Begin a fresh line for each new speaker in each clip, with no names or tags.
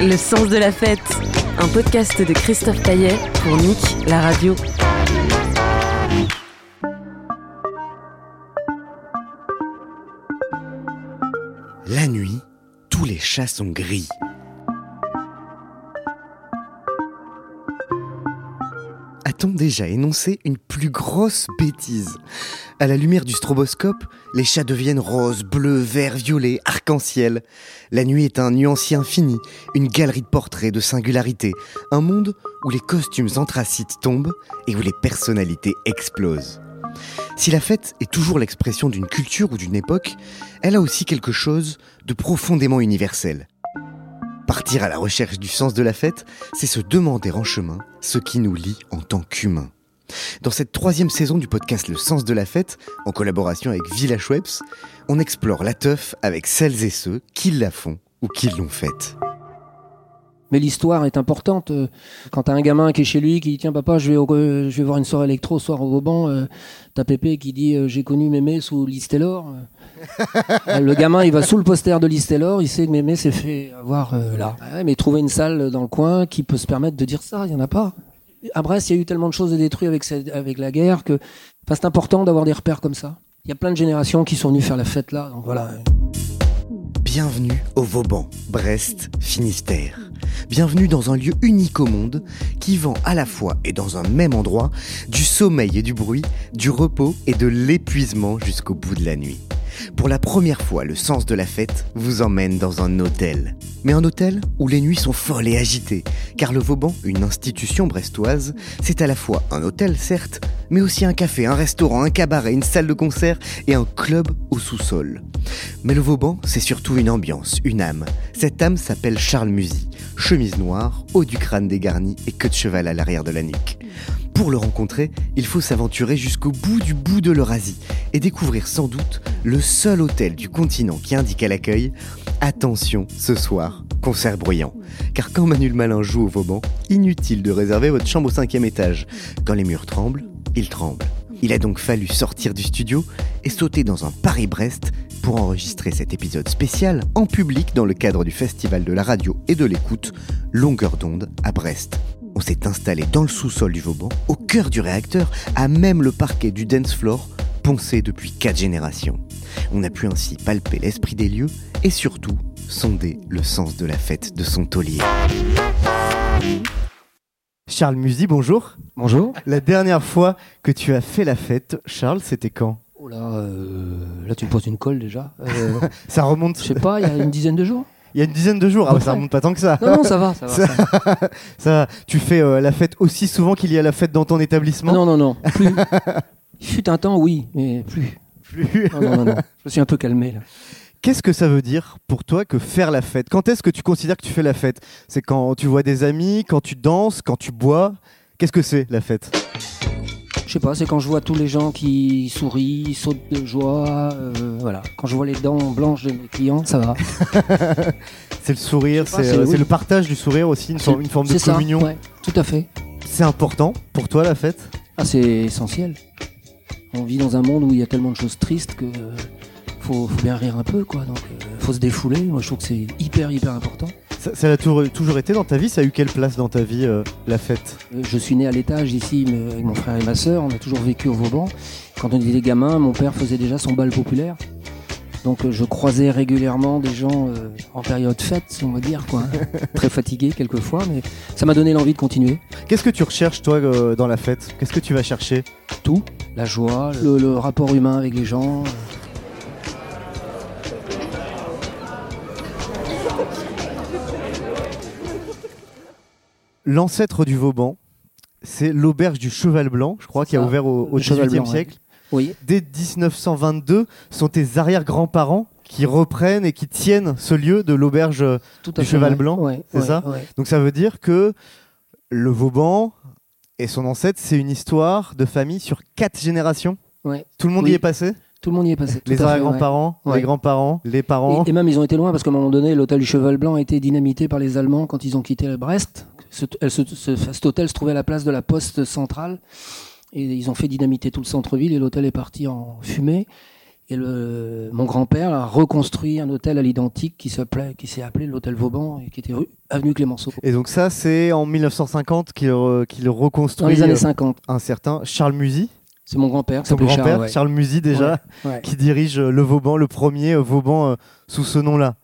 Le sens de la fête, un podcast de Christophe Taillet pour Nick, la radio.
La nuit, tous les chats sont gris. A-t-on déjà énoncé une plus grosse bêtise? À la lumière du stroboscope, les chats deviennent roses, bleus, verts, violets, arc-en-ciel. La nuit est un nuancier infini, une galerie de portraits, de singularités, un monde où les costumes anthracites tombent et où les personnalités explosent. Si la fête est toujours l'expression d'une culture ou d'une époque, elle a aussi quelque chose de profondément universel. Partir à la recherche du sens de la fête, c'est se demander en chemin ce qui nous lie en tant qu'humains. Dans cette troisième saison du podcast Le sens de la fête, en collaboration avec Village Webs, on explore la teuf avec celles et ceux qui la font ou qui l'ont faite.
Mais l'histoire est importante. Euh, Quand t'as un gamin qui est chez lui, qui dit tiens papa, je vais, au- je vais voir une soirée électro ce soir au Vauban, euh, t'as Pépé qui dit euh, j'ai connu Mémé sous Listelor. Le gamin, il va sous le poster de Listelor, il sait que Mémé s'est fait avoir euh, là. Ouais, mais trouver une salle dans le coin qui peut se permettre de dire ça, il y en a pas. À Brest, il y a eu tellement de choses de détruites avec, cette- avec la guerre que enfin, c'est important d'avoir des repères comme ça. Il y a plein de générations qui sont venues faire la fête là, donc voilà.
Bienvenue au Vauban, Brest, Finistère. Bienvenue dans un lieu unique au monde qui vend à la fois et dans un même endroit du sommeil et du bruit, du repos et de l'épuisement jusqu'au bout de la nuit. Pour la première fois, le sens de la fête vous emmène dans un hôtel. Mais un hôtel où les nuits sont folles et agitées, car le Vauban, une institution brestoise, c'est à la fois un hôtel certes, mais aussi un café, un restaurant, un cabaret, une salle de concert et un club au sous-sol. Mais le Vauban, c'est surtout une ambiance, une âme. Cette âme s'appelle Charles Musy, chemise noire, haut du crâne dégarni et queue de cheval à l'arrière de la nuque. Pour le rencontrer, il faut s'aventurer jusqu'au bout du bout de l'Eurasie et découvrir sans doute le seul hôtel du continent qui indique à l'accueil Attention, ce soir, concert bruyant. Car quand Manuel Malin joue au Vauban, inutile de réserver votre chambre au cinquième étage. Quand les murs tremblent, ils tremblent. Il a donc fallu sortir du studio et sauter dans un Paris-Brest pour enregistrer cet épisode spécial en public dans le cadre du Festival de la radio et de l'écoute Longueur d'onde à Brest. On s'est installé dans le sous-sol du Vauban, au cœur du réacteur, à même le parquet du dance floor, poncé depuis quatre générations. On a pu ainsi palper l'esprit des lieux et surtout sonder le sens de la fête de son taulier. Charles Musy, bonjour.
Bonjour.
La dernière fois que tu as fait la fête, Charles, c'était quand?
Oh là, euh, là tu me poses une colle déjà. Euh,
Ça remonte.
je sais pas, il y a une dizaine de jours.
Il y a une dizaine de jours. Ah,
peu
ça remonte pas tant que ça.
Non, non, ça va, ça va.
Ça-
ça va.
Tu fais euh, la fête aussi souvent qu'il y a la fête dans ton établissement
Non, non, non, plus. Il fut un temps, oui, mais plus.
Plus.
Non, non, non, non. Je me suis un peu calmé là.
Qu'est-ce que ça veut dire pour toi que faire la fête? Quand est-ce que tu considères que tu fais la fête? C'est quand tu vois des amis, quand tu danses, quand tu bois? Qu'est-ce que c'est la fête?
Je sais pas, c'est quand je vois tous les gens qui sourient, sautent de joie, euh, voilà. Quand je vois les dents blanches de mes clients, ça va.
C'est le sourire, c'est euh,
oui.
c'est le partage du sourire aussi, une, forme, une forme de
ça,
communion.
ouais, tout à fait.
C'est important pour toi la fête?
Ah, c'est essentiel. On vit dans un monde où il y a tellement de choses tristes que euh, faut, faut bien rire un peu, quoi. Donc, euh, faut se défouler. Moi, je trouve que c'est hyper, hyper important.
Ça, ça a toujours, toujours été dans ta vie Ça a eu quelle place dans ta vie euh, la fête?
Euh, Je suis né à l'étage ici mais avec mon frère et ma sœur. On a toujours vécu au Vauban. Quand on était gamins, mon père faisait déjà son bal populaire. Donc euh, je croisais régulièrement des gens euh, en période fête, si on va dire, quoi. Très fatigués quelquefois, mais ça m'a donné l'envie de continuer.
Qu'est-ce que tu recherches toi euh, dans la fête? Qu'est-ce que tu vas chercher?
Tout, la joie, le, le rapport humain avec les gens.
L'ancêtre du Vauban, c'est l'auberge du Cheval Blanc, je crois, qui a
ça,
ouvert au, au
le Cheval
18e
Blanc, ouais.
siècle.
Oui,
Dès 1922, sont tes arrière-grands-parents qui reprennent et qui tiennent ce lieu de l'auberge.
à
Du Cheval. Blanc,
Ouais,
c'est
ouais,
ça
ouais.
Donc ça veut dire que le Vauban et son ancêtre, c'est une histoire de famille sur quatre générations. Tout le monde
Oui.
y est passé
Tout le monde y est passé.
Les arrière-grands-parents,
Ouais.
les grands-parents, les parents.
Et, et même ils ont été loin parce qu'à un moment donné, l'hôtel du Cheval Blanc a été dynamité par les Allemands quand ils ont quitté Brest. Ce- elle se- ce- cet hôtel se trouvait à la place de la poste centrale et ils ont fait dynamiter tout le centre-ville et l'hôtel est parti en fumée. Et le, mon grand-père a reconstruit un hôtel à l'identique qui s'appelait, qui s'est appelé l'hôtel Vauban et qui était rue avenue Clémenceau.
Et donc ça, c'est en 1950 qu'il re- qu'il
Dans
reconstruit
les années
euh,
50.
un certain Charles Musy,
C'est mon grand-père.
son
s'appelait
grand-père,
Charles, ouais.
Charles Musy déjà,
Ouais.
qui dirige euh, le Vauban, le premier euh, Vauban euh, sous ce nom-là.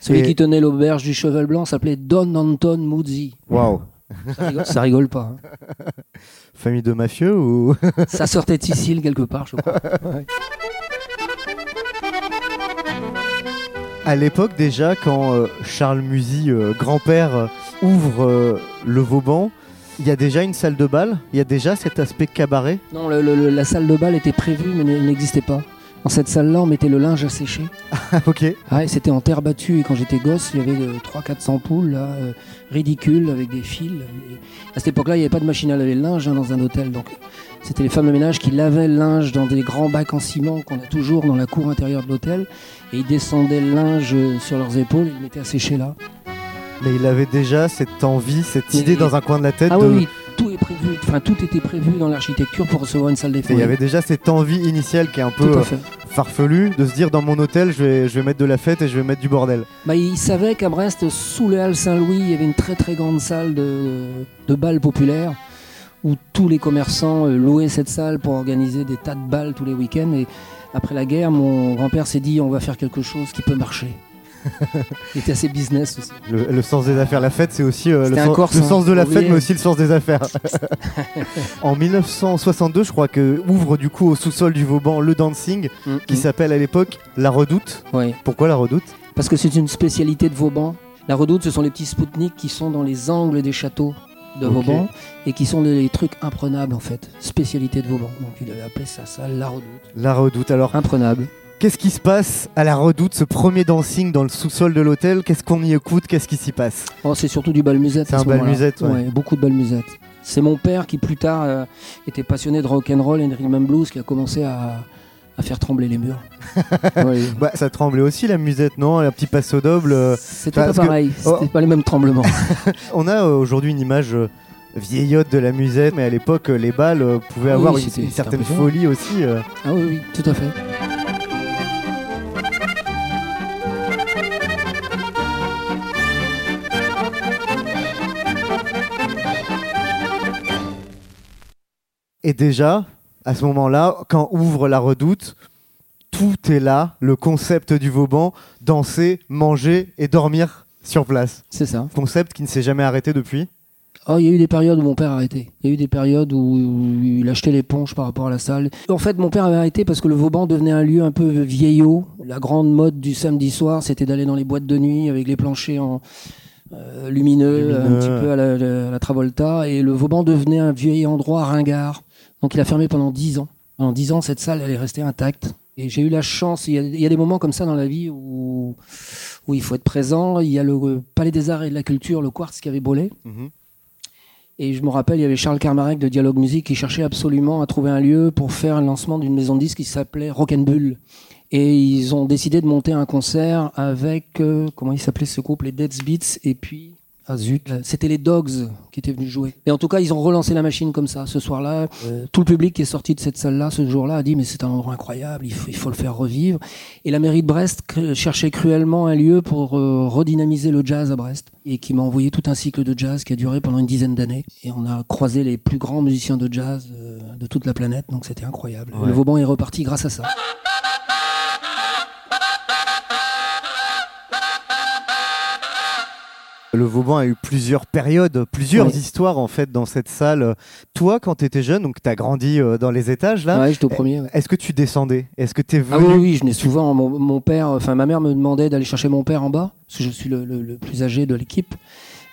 Celui
Et-
qui tenait l'auberge du Cheval Blanc s'appelait Don Anton Muzzi.
Waouh
Ça rigole, ça rigole pas. hein.
Famille de mafieux ou
Ça sortait de Sicile quelque part, je crois.
À l'époque déjà, quand euh, Charles Musy, euh, grand-père, euh, ouvre euh, le Vauban, il y a déjà une salle de bal, il y a déjà cet aspect cabaret?
Non, le- le- le- la salle de bal était prévue, mais n'existait pas. Dans cette salle-là, on mettait le linge à sécher.
Ah, ok.
Ah, et c'était en terre battue. Et quand j'étais gosse, il y avait 300-400 poules, là, euh, ridicules, avec des fils. Et à cette époque-là, il n'y avait pas de machine à laver le linge hein, dans un hôtel. Donc, c'était les femmes de ménage qui lavaient le linge dans des grands bacs en ciment qu'on a toujours dans la cour intérieure de l'hôtel. Et ils descendaient le linge euh, sur leurs épaules et ils le mettaient à sécher là.
Mais il avait déjà cette envie, cette idée dans un coin de la tête.
Ah
de...
oui, oui, tout est prévu. Enfin, tout était prévu dans l'architecture pour recevoir une salle des
Et il y avait déjà cette envie initiale qui est un peu euh, farfelue de se dire dans mon hôtel, je vais, je vais mettre de la fête et je vais mettre du bordel.
Bah, il savait qu'à Brest, sous les Halles Saint-Louis, il y avait une très très grande salle de, de bal populaire où tous les commerçants euh, louaient cette salle pour organiser des tas de balles tous les week-ends. Et après la guerre, mon grand-père s'est dit on va faire quelque chose qui peut marcher. Il était assez business aussi.
Le, le sens des affaires, la fête, c'est aussi euh, le, sens-
Corse,
le
hein,
sens de la fête, mais aussi le sens des affaires. en 1962, je crois que ouvre du coup au sous-sol du Vauban le dancing, qui
Mm,
s'appelle à l'époque la Redoute.
mm.
Pourquoi la Redoute?
Parce que c'est une spécialité de Vauban. La redoute, ce sont les petits spoutniks qui sont dans les angles des châteaux de. Vauban et qui sont des trucs imprenables en fait. Spécialité de Vauban. Donc il avait appelé ça ça la redoute.
La Redoute. Alors,
Imprenable.
Qu'est-ce qui se passe à la Redoute, ce premier dancing dans le sous-sol de l'hôtel? Qu'est-ce qu'on y écoute? Qu'est-ce qui s'y passe?
Oh, c'est surtout du bal musette.
C'est un
ce
bal musette, ouais.
beaucoup de bal musette. C'est mon père qui plus tard euh, était passionné de rock and roll et de rhythm and blues qui a commencé à, à faire trembler les murs. Ouais.
Bah, ça tremblait aussi la musette, non? Un petit passo double. euh,
C'était
Parce
pas
que-
pareil,
Oh.
c'était pas les mêmes tremblements.
On a euh, aujourd'hui une image euh, vieillotte de la musette, mais à l'époque, les balles pouvaient
Oui,
avoir
oui,
une, certaine folie aussi.
ah oui, oui, tout à fait.
Et déjà, à ce moment-là, quand ouvre la redoute, tout est là, le concept du Vauban, danser, manger et dormir sur place.
C'est ça.
Concept qui ne s'est jamais arrêté depuis.
Oh, il y a eu des périodes où mon père a arrêté. Il y a eu des périodes où il achetait l'éponge par rapport à la salle. En fait, mon père avait arrêté parce que le Vauban devenait un lieu un peu vieillot. La grande mode du samedi soir, c'était d'aller dans les boîtes de nuit avec les planchers en euh, lumineux,
Lumineux.
un petit peu à la, à la Travolta. Et le Vauban devenait un vieil endroit ringard. Donc il a fermé pendant dix ans. Pendant dix ans, cette salle, elle est restée intacte. Et j'ai eu la chance, il y, a, il y a des moments comme ça dans la vie où, où il faut être présent. Il y a le Palais des Arts et de la Culture, le Quartz qui avait brûlé. Et je me rappelle, il y avait Charles Carmarek de Dialogue Musique qui cherchait absolument à trouver un lieu pour faire un lancement d'une maison de disques qui s'appelait Rock'n'Bull. Et ils ont décidé de monter un concert avec, euh, comment il s'appelait ce groupe, les Dead Beats, et puis, ah zut, c'était les Dogs qui étaient venus jouer. Et en tout cas, ils ont relancé la machine comme ça. Ce soir-là, euh, tout le public qui est sorti de cette salle-là, ce jour-là, a dit, mais c'est un endroit incroyable, il faut, il faut le faire revivre. Et la mairie de Brest cherchait cruellement un lieu pour euh, redynamiser le jazz à Brest et qui m'a envoyé tout un cycle de jazz qui a duré pendant une dizaine d'années. Et on a croisé les plus grands musiciens de jazz euh, de toute la planète, donc c'était incroyable.
Ouais.
Le Vauban est reparti grâce à ça.
Le Vauban a eu plusieurs périodes, plusieurs
Oui.
histoires en fait dans cette salle. Toi, quand tu étais jeune, donc tu as grandi euh, dans les étages là,
Ouais, j'étais au premier. ouais.
est-ce que tu descendais? Est-ce que tu es
Ah
venu
oui, oui, je venais souvent. Mon, mon père, enfin ma mère me demandait d'aller chercher mon père en bas, parce que je suis le, le- le plus âgé de l'équipe.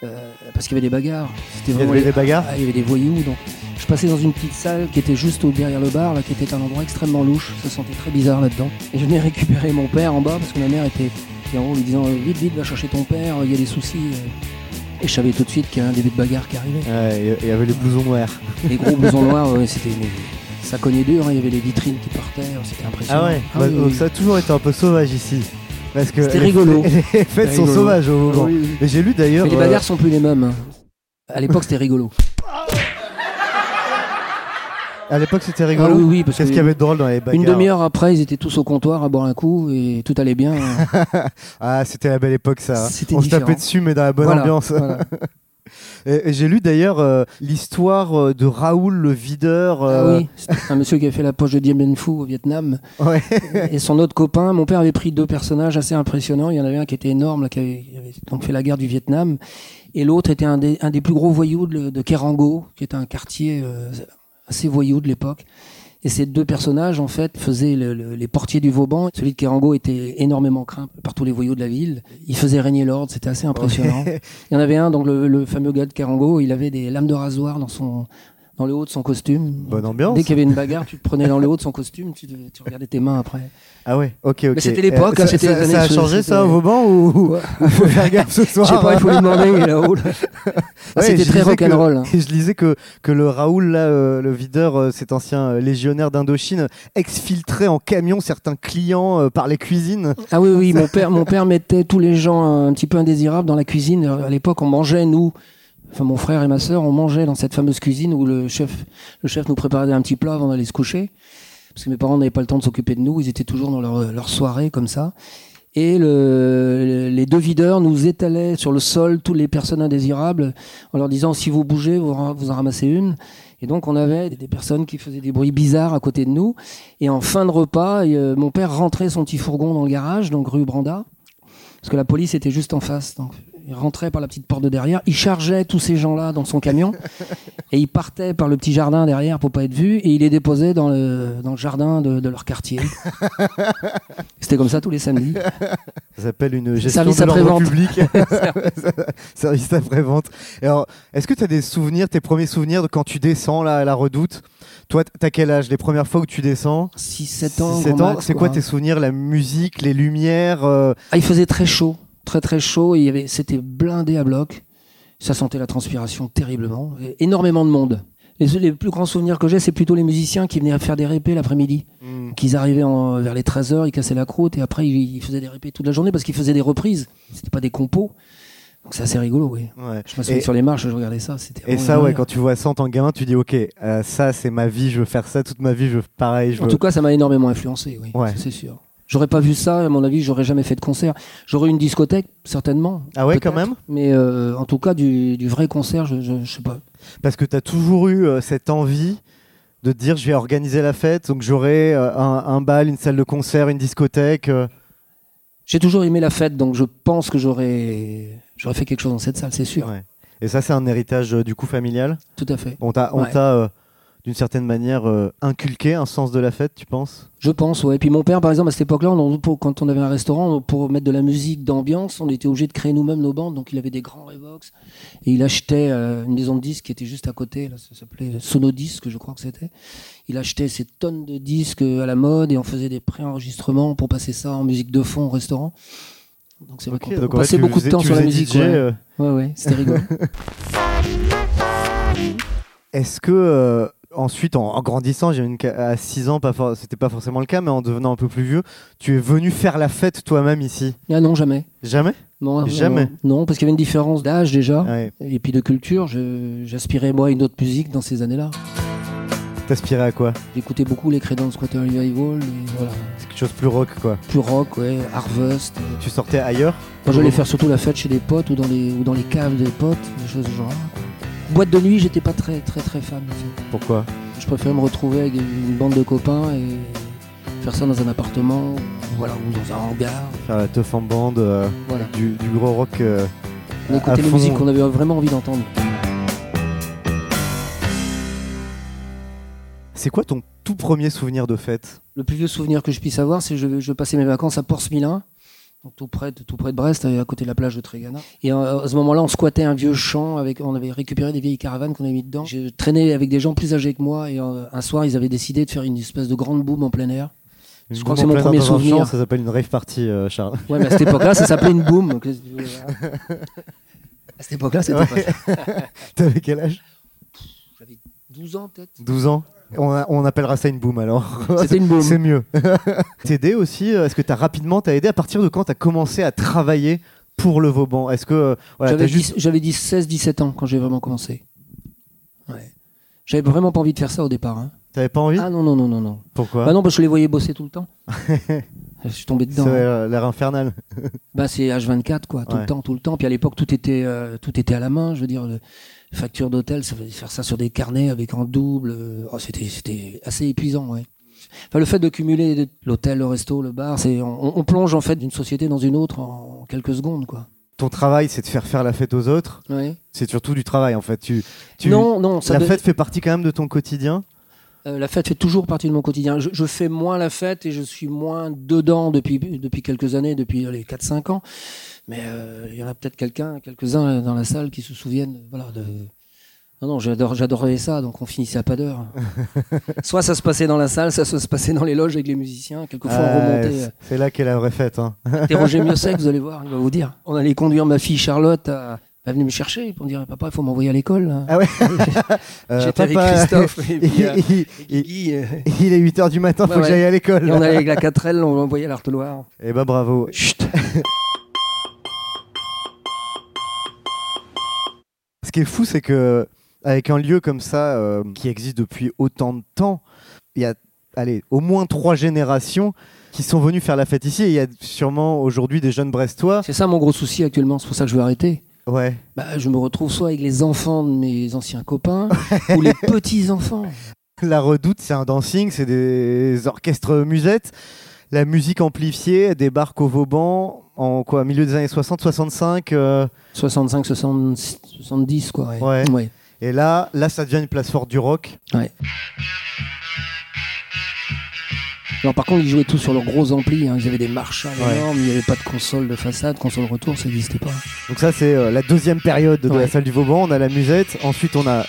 euh, parce qu'il y avait des bagarres. C'était
Il y avait des bagarres
Ah, il y avait des voyous. Donc, je passais dans une petite salle qui était juste au- derrière le bar, là, qui était un endroit extrêmement louche. Ça sentait très bizarre là-dedans. Et je venais récupérer mon père en bas parce que ma mère était, haut, lui disant euh, Vite, vite, va chercher ton père, il y a des soucis. euh. Et je savais tout de suite qu'il y avait un début de bagarre qui arrivait.
Ouais, il y avait les blousons noirs.
Les gros blousons noirs, ouais, c'était. ça cognait dur, hein, il y avait les vitrines qui partaient, c'était impressionnant.
Ah ouais,
Ah
Bah,
oui,
donc
oui.
ça a toujours été un peu sauvage ici. Parce que
C'était rigolo.
Les fêtes sont
rigolo.
sauvages au.
Ah oui,
j'ai lu d'ailleurs.
Mais les
euh,
bagarres sont plus les mêmes. hein. À l'époque, c'était rigolo.
À l'époque, c'était
Ah
rigolo.
oui, oui, parce
Qu'est-ce
que
qu'il y avait de drôle dans les bagarres
une demi-heure après, ils étaient tous au comptoir à boire un coup et tout allait bien.
Ah, c'était la belle époque, ça. hein.
C'était
On se tapait dessus, mais dans la bonne
Voilà,
ambiance.
voilà.
Et, et j'ai lu d'ailleurs euh, l'histoire euh, de Raoul le videur.
Ah
euh,
oui, un monsieur qui a fait la poche de Dien Bien Phu au Vietnam.
Ouais.
Et son autre copain, mon père avait pris deux personnages assez impressionnants. Il y en avait un qui était énorme, là, qui avait, donc fait la guerre du Vietnam. Et l'autre était un des, un des plus gros voyous de, de Kerango, qui était un quartier euh, assez voyou de l'époque. Et ces deux personnages, en fait, faisaient le- le- les portiers du Vauban. Celui de Kerango était énormément craint par tous les voyous de la ville. Il faisait régner l'ordre, c'était assez impressionnant. Il y en avait un, donc le, le fameux gars de Kerango, il avait des lames de rasoir dans son dans le haut de son costume.
Bonne ambiance.
Dès qu'il y avait une bagarre, tu te prenais dans le haut de son costume, tu, tu regardais tes mains après.
Ah ouais, ok, ok.
Mais c'était l'époque,
Euh,
hein,
ça-
c'était les années
ça a changé ça au Vauban ou
Ouais.
ou faut faire gaffe ce
Je
soir
sais pas, il faut lui demander, il est là-haut. là. Ah,
Ouais,
c'était
je
très rock'n'roll. hein.
Et je lisais que, que le Raoul, là, euh, le videur, euh, cet ancien légionnaire d'Indochine, exfiltrait en camion certains clients par les cuisines.
Ah oui, oui, mon père, mon père mettait tous les gens un petit peu indésirables dans la cuisine. À l'époque, on mangeait, nous, enfin mon frère et ma sœur, on mangeait dans cette fameuse cuisine où le chef, le chef nous préparait un petit plat avant d'aller se coucher. Parce que mes parents n'avaient pas le temps de s'occuper de nous, ils étaient toujours dans leur, leur soirée comme ça. Et le, les deux videurs nous étalaient sur le sol toutes les personnes indésirables en leur disant si vous bougez, vous, en- ramassez une. Et donc on avait des personnes qui faisaient des bruits bizarres à côté de nous. Et en fin de repas, euh, mon père rentrait son petit fourgon dans le garage, donc rue Branda, parce que la police était juste en face. Donc il rentrait par la petite porte de derrière, il chargeait tous ces gens-là dans son camion, et il partait par le petit jardin derrière pour pas être vu, et il les déposait dans le, dans le jardin de, de leur quartier. C'était comme ça tous les samedis.
Ça s'appelle une gestion
Service
de l'ordre public. Service après-vente. Alors, est-ce que tu as des souvenirs, tes premiers souvenirs de quand tu descends là à la redoute? Toi, t'as quel âge? Les premières fois où tu descends?
6-7 ans.
7
grand
ans. C'est quoi tes souvenirs? La musique, les lumières euh,
Ah, il faisait très chaud, très très chaud, et il y avait, c'était blindé à bloc. Ça sentait la transpiration terriblement. Et énormément de monde. Les, les plus grands souvenirs que j'ai, c'est plutôt les musiciens qui venaient faire des répés l'après-midi.
hmm,
Qu'ils arrivaient en- vers les 13h, ils cassaient la croûte, et après ils, ils faisaient des répés toute la journée parce qu'ils faisaient des reprises. C'était pas des compos. Donc c'est assez rigolo, oui.
ouais.
Je me souviens sur les marches, je regardais ça. C'était
Et ça, ouais, quand tu vois ça en tant que gamin, tu dis, ok, euh, ça, c'est ma vie, je veux faire ça toute ma vie, je veux pareil, je
En
veux.
tout cas, ça m'a énormément influencé, oui.
Ouais.
C'est sûr. J'aurais pas vu ça, à mon avis, j'aurais jamais fait de concert. J'aurais eu une discothèque, certainement.
Ah ouais, quand même
Mais euh, en tout cas, du, du vrai concert, je, je, je sais pas.
Parce que tu as toujours eu euh, cette envie de te dire, je vais organiser la fête, donc j'aurai euh, un, un bal, une salle de concert, une discothèque.
J'ai toujours aimé la fête, donc je pense que j'aurais fait quelque chose dans cette salle, c'est sûr.
Ouais. Et ça, c'est un héritage du coup familial?
Tout à fait.
On t'a,
Ouais.
Euh, d'une certaine manière euh, inculqué un sens de la fête, tu penses?
Je pense, ouais. Puis mon père, par exemple, à cette époque-là, quand on avait un restaurant, pour mettre de la musique d'ambiance, on était obligé de créer nous-mêmes nos bandes. Donc il avait des grands Revox. Et il achetait euh, une maison de disques qui était juste à côté, là, ça s'appelait Sonodisque, je crois que c'était. Il achetait ces tonnes de disques à la mode et on faisait des pré-enregistrements pour passer ça en musique de fond au restaurant. Donc c'est vrai qu'on passait beaucoup de temps sur la musique.
DJ,
ouais.
euh.
ouais, ouais, c'était rigolo.
Est-ce que euh, ensuite, en, en grandissant, j'ai une à 6 ans, pas for- c'était pas forcément le cas, mais en devenant un peu plus vieux, tu es venu faire la fête toi-même ici
ah non, jamais.
Jamais?
Non, non,
Jamais?
Non, parce qu'il y avait une différence d'âge déjà.
Ouais.
Et puis de culture, j'aspirais moi à une autre musique dans ces années-là.
T'aspirais à quoi?
J'écoutais beaucoup les Creedence Squatter Revival, voilà,
C'est quelque chose de plus rock, quoi.
plus rock, ouais, Harvest.
Tu sortais ailleurs?
Moi, j'allais faire surtout la fête chez des potes ou dans les ou dans les caves des potes, des choses du genre. quoi. Boîte de nuit, j'étais pas très très très fan.
Pourquoi?
Je préférais me retrouver avec une bande de copains et faire ça dans un appartement, ou, voilà, ou dans un hangar.
Faire la teuf en bande, euh,
Voilà.
du, du gros rock. euh,
On écoutait les musiques qu'on avait vraiment envie d'entendre.
C'est quoi ton tout premier souvenir de fête?
Le plus vieux souvenir que je puisse avoir, c'est que je, je passais mes vacances à Porce-Milin. Donc tout près, de, tout près de Brest, à côté de la plage de Trégana. Et euh, à ce moment-là, on squattait un vieux champ, avec, on avait récupéré des vieilles caravanes qu'on avait mis dedans. J'ai traîné avec des gens plus âgés que moi, et euh, un soir, ils avaient décidé de faire une espèce de grande boum en plein air.
Une
Je crois que c'est mon premier souvenir.
champ, Ça s'appelle une rave party, euh, Charles.
Ouais, mais à cette époque-là, ça s'appelait une boum. donc, à cette époque-là, c'était
Ouais.
pas ça.
T'avais quel âge?
J'avais 12 ans peut-être.
12 ans? On, a- on appellera ça une boom alors.
C'était une boum.
C'est mieux. T'aider aussi euh, Est-ce que t'as rapidement t'as aidé à partir de quand t'as commencé à travailler pour le Vauban? Est-ce que euh, voilà,
J'avais
juste
10 j'avais 10, 16, 17 ans quand j'ai vraiment commencé. Ouais. J'avais vraiment pas envie de faire ça au départ. hein.
t'avais pas envie?
Ah non, non, non, non, non.
Pourquoi?
Bah non, parce que je les voyais bosser tout le temps. je suis tombé dedans.
avait
hein.
euh, l'air infernal.
Bah c'est H24 quoi, tout
Ouais.
le temps, tout le temps. Puis à l'époque tout était euh, tout était à la main. Je veux dire, le- facture d'hôtel, ça fallait faire ça sur des carnets avec en double. euh, oh, c'était c'était assez épuisant, ouais. Enfin, le fait de cumuler l'hôtel, le resto, le bar, c'est on, on plonge en fait d'une société dans une autre en quelques secondes quoi.
Ton travail, c'est de faire faire la fête aux autres. C'est surtout du travail en fait. Tu, tu-
Non, non, ça
la
de-
fête fait partie quand même de ton quotidien?
Euh, la fête fait toujours partie de mon quotidien. Je, je fais moins la fête et je suis moins dedans depuis, depuis quelques années, depuis les 4-5 ans. Mais euh, il y en a peut-être quelqu'un, quelques-uns dans la salle qui se souviennent voilà, de. Non, non, j'adore, j'adorais ça, donc on finissait à pas d'heure. soit ça se passait dans la salle, soit ça se passait dans les loges avec les musiciens. Quelquefois on
Ah,
remontait.
c'est- c'est là qu'est la vraie fête. hein.
euh, sec, vous allez voir, il va vous dire. On allait conduire ma fille Charlotte à. Elle venait me chercher pour me dire Papa, il faut m'envoyer à l'école.
Ah ouais Euh,
J'étais avec Christophe et puis,
il, il-
et
est 8h du matin, faut
Ouais,
que j'aille à l'école.
et on allait avec la 4L, on l'envoyait à l'Arteloire.
Eh bah bravo.
Chut
Ce qui est fou, c'est que avec un lieu comme ça euh, qui existe depuis autant de temps, il y a allez, au moins trois générations qui sont venues faire la fête ici. Et il y a sûrement aujourd'hui des jeunes Brestois.
C'est ça mon gros souci actuellement, c'est pour ça que je veux arrêter.
Ouais.
Bah, je me retrouve soit avec les enfants de mes anciens copains ou les petits-enfants.
La Redoute, c'est un dancing, c'est des orchestres musettes. La musique amplifiée débarque au Vauban en quoi, milieu des années 60, 65. euh,
65, 70, 70 quoi. Ouais.
Ouais. et là, là, ça devient une place forte du rock.
Alors, par contre, ils jouaient tous sur leurs gros amplis. hein. Ils avaient des
Ouais.
énormes. Il n'y avait pas de console de façade, console retour, ça n'existait pas.
Donc ça, c'est euh, la deuxième période de
Ouais.
la salle du Vauban. On a la musette. Ensuite, on a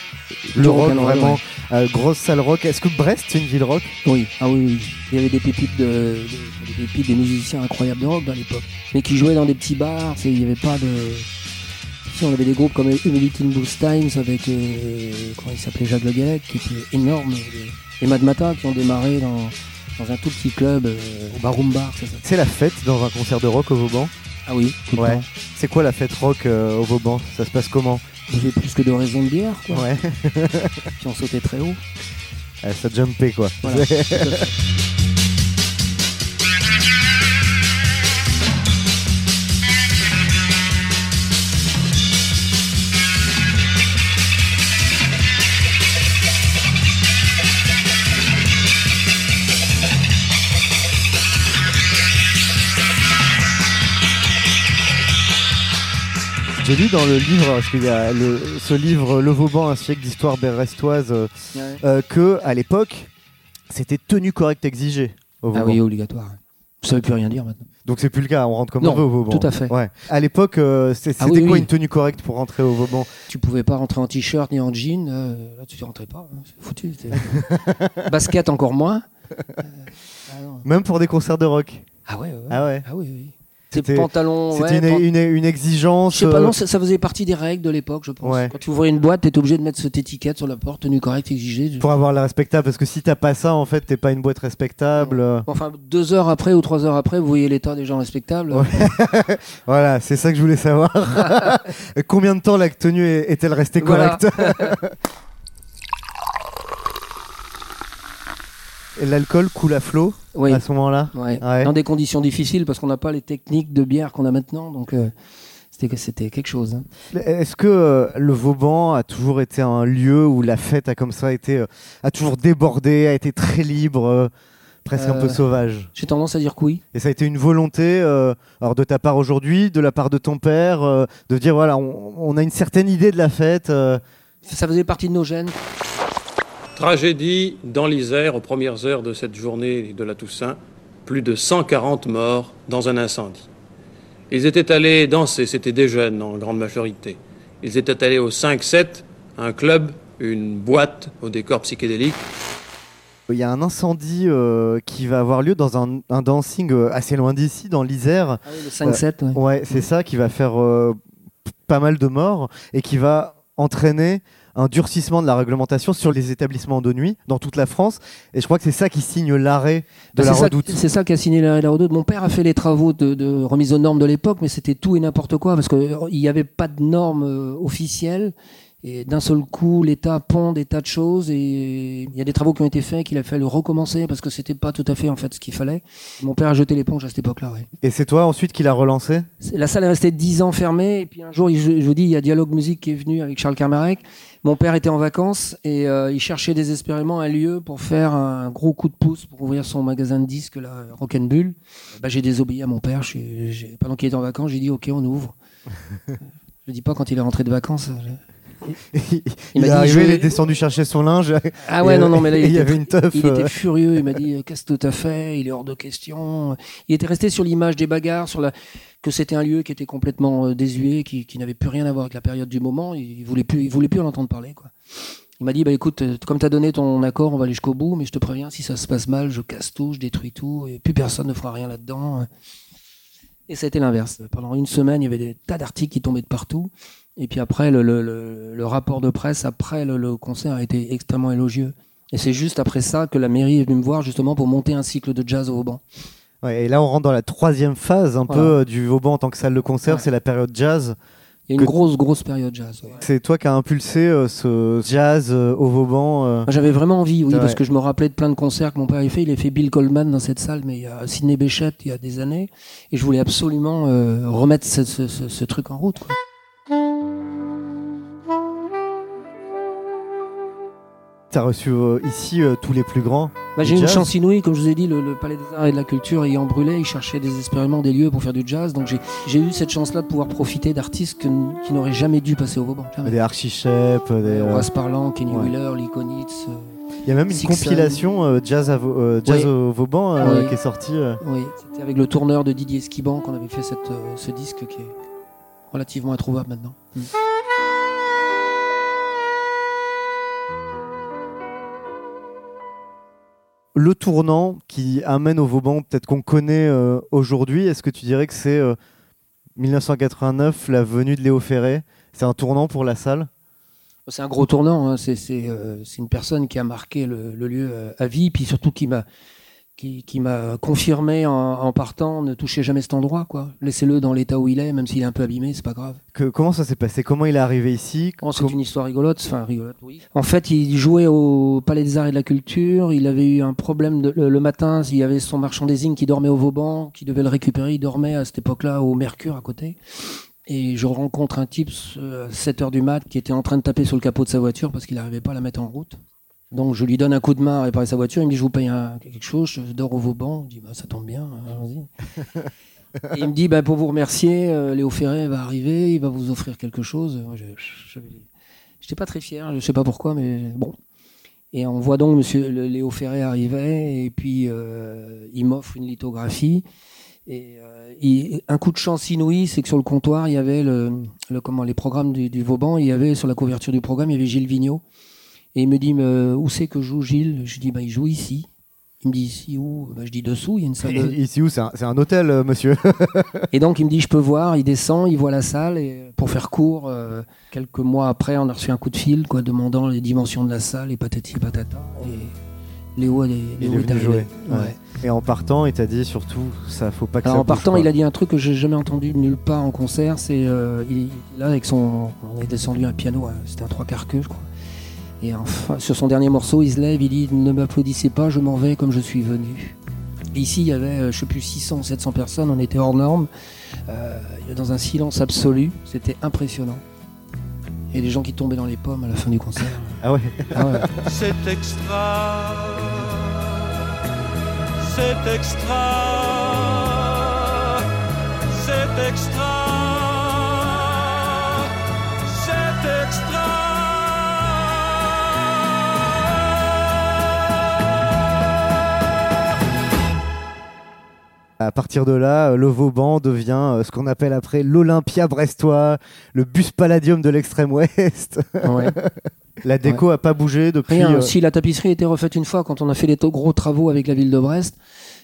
le rock, vraiment
ouais.
euh, grosse salle rock. Est-ce que Brest, c'est une ville rock?
Oui, ah oui, oui. Il y avait des pépites, de, de- des pépites, des musiciens incroyables de rock à l'époque. Mais qui jouaient dans des petits bars. Il n'y avait pas de. Si, on avait des groupes comme Humility in Blues Times avec. euh, comment il s'appelait Jacques Le qui était énorme. Et Mad Mata qui ont démarré dans, dans un tout petit club euh, au Baroum Bar. ça.
C'est la fête dans un concert de rock au Vauban.
Ah oui, tout le
Ouais.
temps.
C'est quoi la fête rock euh, au Vauban? Ça se passe comment?
Il y avait plus que deux raisons de bière, quoi.
Ouais.
Puis on sautait très haut.
Ah, ça jumpait quoi.
Voilà.
J'ai lu dans le livre, parce qu'il y a le- ce livre Le Vauban, un siècle d'histoire brestoise, euh,
Ouais.
euh, que à l'époque, c'était tenue correcte exigée au Vauban.
Ah oui, obligatoire. Ça ne veut plus rien dire maintenant.
Donc c'est plus le cas, on rentre comme
Non,
on veut au Vauban.
tout à fait.
Ouais. À l'époque, euh, c'était
Ah oui,
quoi
oui.
une tenue correcte pour rentrer au Vauban?
Tu pouvais pas rentrer en t-shirt ni en jean. euh, là, tu ne rentrais pas. hein, C'est foutu. c'était- Basket encore moins. Euh, ah.
Même pour des concerts de rock.
Ah ouais.
Ah ouais.
Ah oui, oui.
C'était-
ouais,
une,
pan-
une- une exigence.
Je sais pas,
euh,
non, ça, ça faisait partie des règles de l'époque, je pense.
Ouais.
Quand tu ouvrais une boîte, tu étais obligé de mettre cette étiquette sur la porte, tenue correcte exigée.
pour avoir la respectable, parce que si t'as pas ça, en fait, t'es pas une boîte respectable.
Enfin, deux heures après ou trois heures après, vous voyez l'état des gens respectables.
Voilà, c'est ça que je voulais savoir. Combien de temps la tenue est- est-elle restée
Voilà.
Et L'alcool coule à flot
Oui.
à ce moment-là
Ouais.
Ouais.
Dans des conditions difficiles parce qu'on n'a pas les techniques de bière qu'on a maintenant. Donc, euh, c'était quelque chose. hein.
Est-ce que euh, le Vauban a toujours été un lieu où la fête a comme ça été, euh, a toujours débordé, a été très libre, euh, presque un peu sauvage?
J'ai tendance à dire que oui.
Et ça a été une volonté, euh, alors de ta part aujourd'hui, de la part de ton père, euh, de dire voilà, on, on a une certaine idée de la fête.
Ça faisait partie de nos gènes.
Tragédie dans l'Isère aux premières heures de cette journée de la Toussaint. Plus de 140 morts dans un incendie. Ils étaient allés danser, c'était des jeunes en grande majorité. Ils étaient allés au 5-7, un club, une boîte au décor psychédélique.
Il y a un incendie euh, qui va avoir lieu dans un, un dancing euh, assez loin d'ici, dans l'Isère.
Ah oui, le 5-7. ouais.
Ouais, c'est ça qui va faire euh, pas mal de morts et qui va entraîner un durcissement de la réglementation sur les établissements de nuit dans toute la France. Et je crois que c'est ça qui signe l'arrêt de
Bah,
la redoute.
C'est ça qui a signé l'arrêt de la redoute. Mon père a fait les travaux de, de remise aux normes de l'époque, mais c'était tout et n'importe quoi parce qu'il n'y avait pas de normes euh, officielles. Et d'un seul coup, l'État pond des tas de choses et il y a des travaux qui ont été faits qu'il a fallu recommencer parce que c'était pas tout à fait en fait ce qu'il fallait. Mon père a jeté l'éponge à cette époque-là. Ouais.
Et c'est toi ensuite qui l'a relancé?
La salle est restée 10 ans fermée. Et puis un jour, je vous dis, il y a Dialogue Musique qui est venu avec Charles Carmarek. Mon père était en vacances et euh, il cherchait désespérément un lieu pour faire un gros coup de pouce pour ouvrir son magasin de disques, là, Rock'n'Bull. Bah, j'ai désobéi à mon père. Je suis- j'ai- pendant qu'il était en vacances, j'ai dit OK, on ouvre. je dis pas quand il est rentré de vacances. je-
Il, est arrivé,
je-
il est descendu chercher son linge.
Ah ouais,
Et,
non,
euh,
non, mais là, il,
il y
était,
avait une teuf.
il
euh,
était furieux. Il m'a dit Qu'est-ce que tu as fait Il est hors de question. Il était resté sur l'image des bagarres, sur la... que c'était un lieu qui était complètement euh, désuet, qui, qui n'avait plus rien à voir avec la période du moment. Il voulait plus, il voulait plus en entendre parler. Quoi. Il m'a dit bah, écoute, euh, comme tu as donné ton accord, on va aller jusqu'au bout, mais je te préviens, si ça se passe mal, je casse tout, je détruis tout, et plus personne ne fera rien là-dedans. Et ça a été l'inverse. Pendant une semaine, il y avait des tas d'articles qui tombaient de partout. Et puis après, le, le, le, le rapport de presse après le, concert a été extrêmement élogieux. Et c'est juste après ça que la mairie est venue me voir justement pour monter un cycle de jazz au Vauban.
ouais, et là, on rentre dans la troisième phase un
Voilà.
peu euh, du Vauban en tant que salle de concert.
Ouais.
C'est la période jazz.
Il y a une grosse, grosse période jazz. ouais.
C'est toi qui as impulsé euh, ce jazz euh, au Vauban. euh.
J'avais vraiment envie, oui, parce que je me rappelais de plein de concerts que mon père avait fait. Il a fait Bill Coleman dans cette salle, mais il y a Sidney Bechet il y a des années. Et je voulais absolument euh, remettre ce, ce- ce- ce truc en route. Quoi.
T'as reçu euh, ici euh, tous les plus grands.
Bah, j'ai une
jazz
chance inouïe, comme je vous ai dit, le, le Palais des Arts et de la Culture ayant brûlé, ils cherchaient désespérément des lieux pour faire du jazz. Donc j'ai eu cette chance-là de pouvoir profiter d'artistes qui n'auraient jamais dû passer au Vauban.
Des Archichep, des, euh,
Horace Parlant, Kenny
ouais.
Wheeler, Lee Konitz. euh,
Il y a même une compilation euh, jazz, à euh, jazz
Oui.
au Vauban euh,
Oui.
qui est sortie. euh.
oui, c'était avec le tourneur de Didier Skiban qu'on avait fait cette, euh, ce disque qui est relativement introuvable maintenant. Mm.
Le tournant qui amène au Vauban, peut-être qu'on connaît euh, aujourd'hui, est-ce que tu dirais que c'est euh, 1989, la venue de Léo Ferré? C'est un tournant pour la salle?
C'est un gros tournant. hein. Euh, c'est une personne qui a marqué le, le lieu euh, à vie, puis surtout qui m'a qui, qui m'a confirmé en, en partant ne touchez jamais cet endroit. quoi. Laissez-le dans l'état où il est, même s'il est un peu abîmé, c'est pas grave.
que, Comment ça s'est passé? Comment il est arrivé ici?
Oh, c'est
Com-
une histoire rigolote. Enfin, rigolote, oui. En fait, il jouait au Palais des Arts et de la Culture. Il avait eu un problème de- le, le matin. Il y avait son merchandising qui dormait au Vauban, qui devait le récupérer. Il dormait à cette époque-là au Mercure à côté. Et je rencontre un type euh, à 7 heures du mat qui était en train de taper sur le capot de sa voiture parce qu'il n'arrivait pas à la mettre en route. Donc je lui donne un coup de main à réparer sa voiture. Il me dit Je vous paye un- quelque chose. Je dors au Vauban. Je dis bah, Ça tombe bien, allons-y. Et il me dit bah, Pour vous remercier, euh, Léo Ferré va arriver. Il va vous offrir quelque chose. Moi, je n'étais pas très fier. Je ne sais pas pourquoi, mais bon. Et on voit donc Monsieur le- Léo Ferré arriver. Et puis euh, il m'offre une lithographie. Et euh, il- un coup de chance inouï, c'est que sur le comptoir, il y avait le, le- comment, les programmes du, du Vauban. Il y avait sur la couverture du programme, il y avait Gilles Vigneault. Et il me dit, mais où c'est que joue Gilles? Je dis, bah, il joue ici. Il me dit, ici où? Bah, Je dis, dessous, il y a une salle de...
Ici où? C'est un, hôtel, euh, monsieur.
Et donc il me dit, je peux voir. Il descend, il voit la salle. Et pour faire court, euh, quelques mois après, on a reçu un coup de fil, quoi, demandant les dimensions de la salle, et patati et patata. Et Léo, est-
Il
Léo
est venu
arrivé.
jouer.
Ouais.
Et en partant, il t'a dit surtout, ça faut pas que
Alors
ça
en
bouge,
partant,
quoi.
il a dit un truc que j'ai jamais entendu nulle part en concert. C'est euh, est là avec son, on est descendu un piano, hein, c'était un trois quarts queue, je crois. Et enfin, sur son dernier morceau, il se lève, il dit ne m'applaudissez pas, je m'en vais comme je suis venu. Et ici, il y avait, euh, je sais plus 600, 700 personnes, on était hors norme, euh, dans un silence absolu. C'était impressionnant. Et les gens qui tombaient dans les pommes à la fin du concert.
Ah ouais.
Ah ouais.
C'est extra. C'est extra. C'est extra.
À partir de là, euh, le Vauban devient euh, ce qu'on appelle après l'Olympia brestois, le bus palladium de l'extrême ouest.
Ouais.
La déco a pas bougé depuis.
Rien,
euh,
si la tapisserie a été refaite une fois quand on a fait les gros travaux avec la ville de Brest,